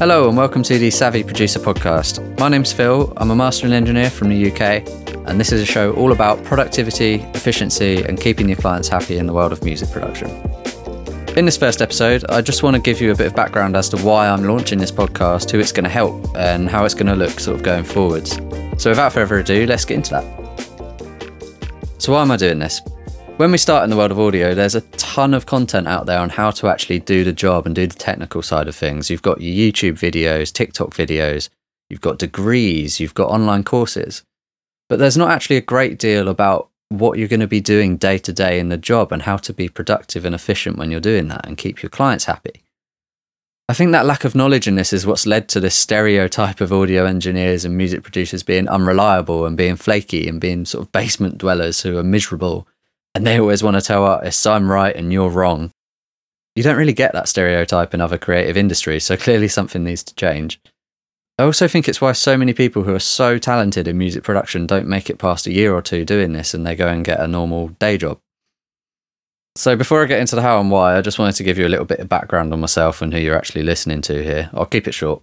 Hello and welcome to the Savvy Producer Podcast. My name's Phil, I'm a mastering engineer from the UK, and this is a show all about productivity, efficiency, and keeping your clients happy in the world of music production. In this first episode, I just want to give you a bit of background as to why I'm launching this podcast, who it's going to help, and how it's going to look sort of going forwards. So without further ado, let's get into that. So why am I doing this? When we start in the world of audio, there's a ton of content out there on how to actually do the job and do the technical side of things. You've got your YouTube videos, TikTok videos, you've got degrees, you've got online courses. But there's not actually a great deal about what you're going to be doing day to day in the job and how to be productive and efficient when you're doing that and keep your clients happy. I think that lack of knowledge in this is what's led to this stereotype of audio engineers and music producers being unreliable and being flaky and being sort of basement dwellers who are miserable and they always want to tell artists, I'm right and you're wrong. You don't really get that stereotype in other creative industries, so clearly something needs to change. I also think it's why so many people who are so talented in music production don't make it past a year or two doing this and they go and get a normal day job. So, before I get into the how and why, I just wanted to give you a little bit of background on myself and who you're actually listening to here. I'll keep it short.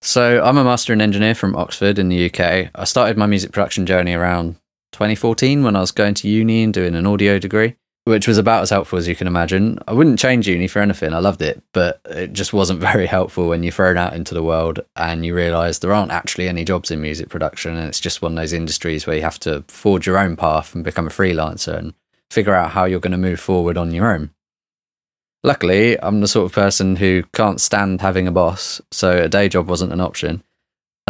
So, I'm a mastering engineer from Oxford in the UK. I started my music production journey around 2014 when I was going to uni and doing an audio degree, which was about as helpful as you can imagine. I wouldn't change uni for anything. I loved it, but it just wasn't very helpful when you're thrown out into the world and you realize there aren't actually any jobs in music production. And it's just one of those industries where you have to forge your own path and become a freelancer and figure out how you're going to move forward on your own. Luckily, I'm the sort of person who can't stand having a boss, so a day job wasn't an option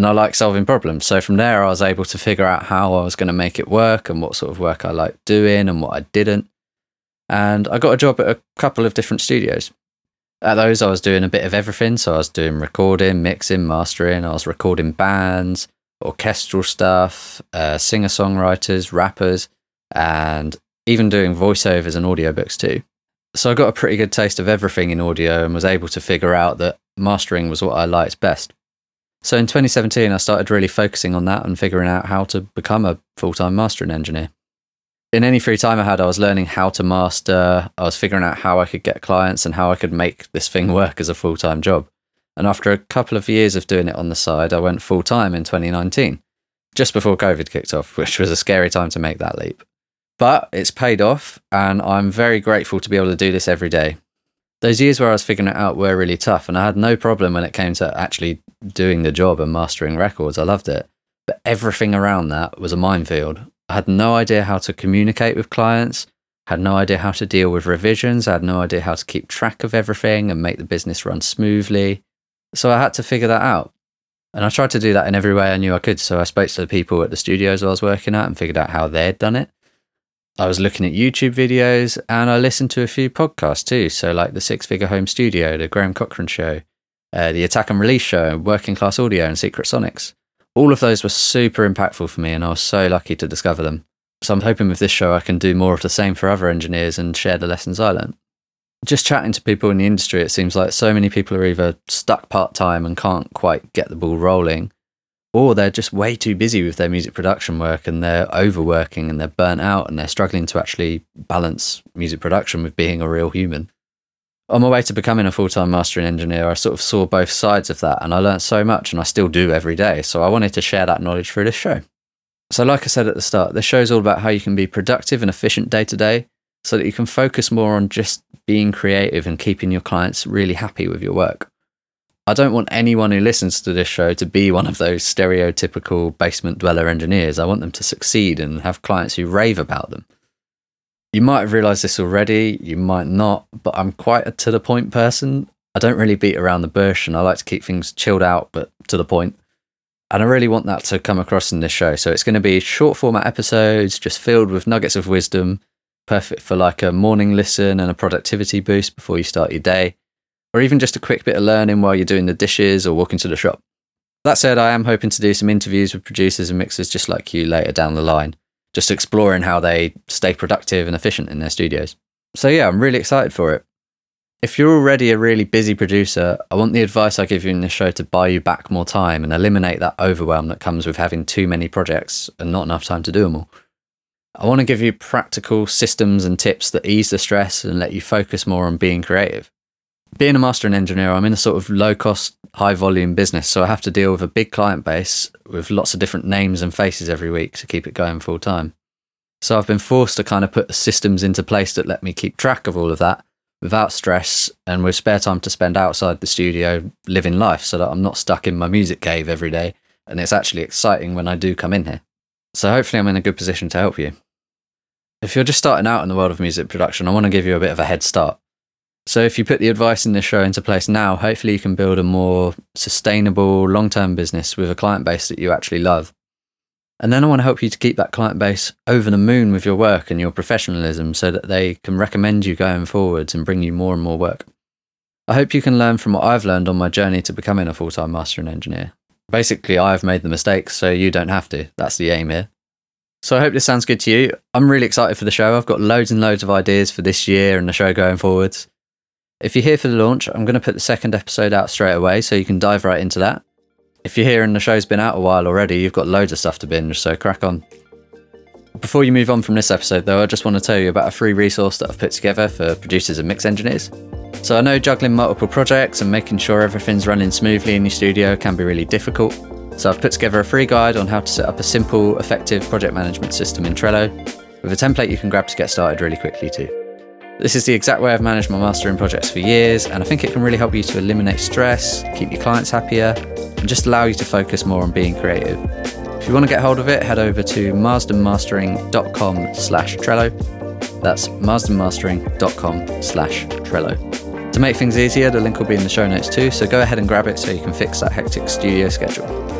and I like solving problems. So from there, I was able to figure out how I was going to make it work and what sort of work I liked doing and what I didn't. And I got a job at a couple of different studios. At those, I was doing a bit of everything. So I was doing recording, mixing, mastering. I was recording bands, orchestral stuff, uh, singer songwriters, rappers, and even doing voiceovers and audiobooks too. So I got a pretty good taste of everything in audio and was able to figure out that mastering was what I liked best. So in 2017, I started really focusing on that and figuring out how to become a full time mastering engineer. In any free time I had, I was learning how to master. I was figuring out how I could get clients and how I could make this thing work as a full time job. And after a couple of years of doing it on the side, I went full time in 2019, just before COVID kicked off, which was a scary time to make that leap. But it's paid off, and I'm very grateful to be able to do this every day those years where I was figuring it out were really tough, and I had no problem when it came to actually doing the job and mastering records. I loved it. But everything around that was a minefield. I had no idea how to communicate with clients, had no idea how to deal with revisions, I had no idea how to keep track of everything and make the business run smoothly. So I had to figure that out. And I tried to do that in every way I knew I could. So I spoke to the people at the studios I was working at and figured out how they'd done it. I was looking at YouTube videos and I listened to a few podcasts too. So, like the Six Figure Home Studio, the Graham Cochran Show, uh, the Attack and Release Show, Working Class Audio, and Secret Sonics. All of those were super impactful for me, and I was so lucky to discover them. So, I'm hoping with this show I can do more of the same for other engineers and share the lessons I learned. Just chatting to people in the industry, it seems like so many people are either stuck part time and can't quite get the ball rolling, or they're just way too busy with their music production work and they're overworking and they're burnt out and they're struggling to actually balance music production with being a real human. On my way to becoming a full time mastering engineer, I sort of saw both sides of that and I learned so much and I still do every day. So I wanted to share that knowledge through this show. So, like I said at the start, this show is all about how you can be productive and efficient day to day so that you can focus more on just being creative and keeping your clients really happy with your work. I don't want anyone who listens to this show to be one of those stereotypical basement dweller engineers. I want them to succeed and have clients who rave about them. You might have realized this already, you might not, but I'm quite a to the point person. I don't really beat around the bush and I like to keep things chilled out, but to the point. And I really want that to come across in this show. So it's going to be short format episodes, just filled with nuggets of wisdom, perfect for like a morning listen and a productivity boost before you start your day or even just a quick bit of learning while you're doing the dishes or walking to the shop. That said, I am hoping to do some interviews with producers and mixers just like you later down the line, just exploring how they stay productive and efficient in their studios. So, yeah, I'm really excited for it. If you're already a really busy producer, I want the advice I give you in this show to buy you back more time and eliminate that overwhelm that comes with having too many projects and not enough time to do them all. I want to give you practical systems and tips that ease the stress and let you focus more on being creative. Being a mastering engineer, I'm in a sort of low cost, high volume business. So I have to deal with a big client base with lots of different names and faces every week to keep it going full time. So I've been forced to kind of put systems into place that let me keep track of all of that without stress and with spare time to spend outside the studio living life so that I'm not stuck in my music cave every day and it's actually exciting when I do come in here. So hopefully I'm in a good position to help you. If you're just starting out in the world of music production, I want to give you a bit of a head start. So if you put the advice in this show into place now, hopefully you can build a more sustainable, long-term business with a client base that you actually love. And then I want to help you to keep that client base over the moon with your work and your professionalism so that they can recommend you going forwards and bring you more and more work. I hope you can learn from what I've learned on my journey to becoming a full time mastering engineer. Basically, I've made the mistakes, so you don't have to. That's the aim here. So I hope this sounds good to you. I'm really excited for the show. I've got loads and loads of ideas for this year and the show going forwards. If you're here for the launch, I'm going to put the second episode out straight away so you can dive right into that. If you're here and the show's been out a while already, you've got loads of stuff to binge, so crack on. Before you move on from this episode, though, I just want to tell you about a free resource that I've put together for producers and mix engineers. So I know juggling multiple projects and making sure everything's running smoothly in your studio can be really difficult. So I've put together a free guide on how to set up a simple, effective project management system in Trello with a template you can grab to get started really quickly too. This is the exact way I've managed my mastering projects for years, and I think it can really help you to eliminate stress, keep your clients happier, and just allow you to focus more on being creative. If you want to get hold of it, head over to marsdenmastering.com slash Trello. That's marsdenmastering.com slash Trello. To make things easier, the link will be in the show notes too, so go ahead and grab it so you can fix that hectic studio schedule.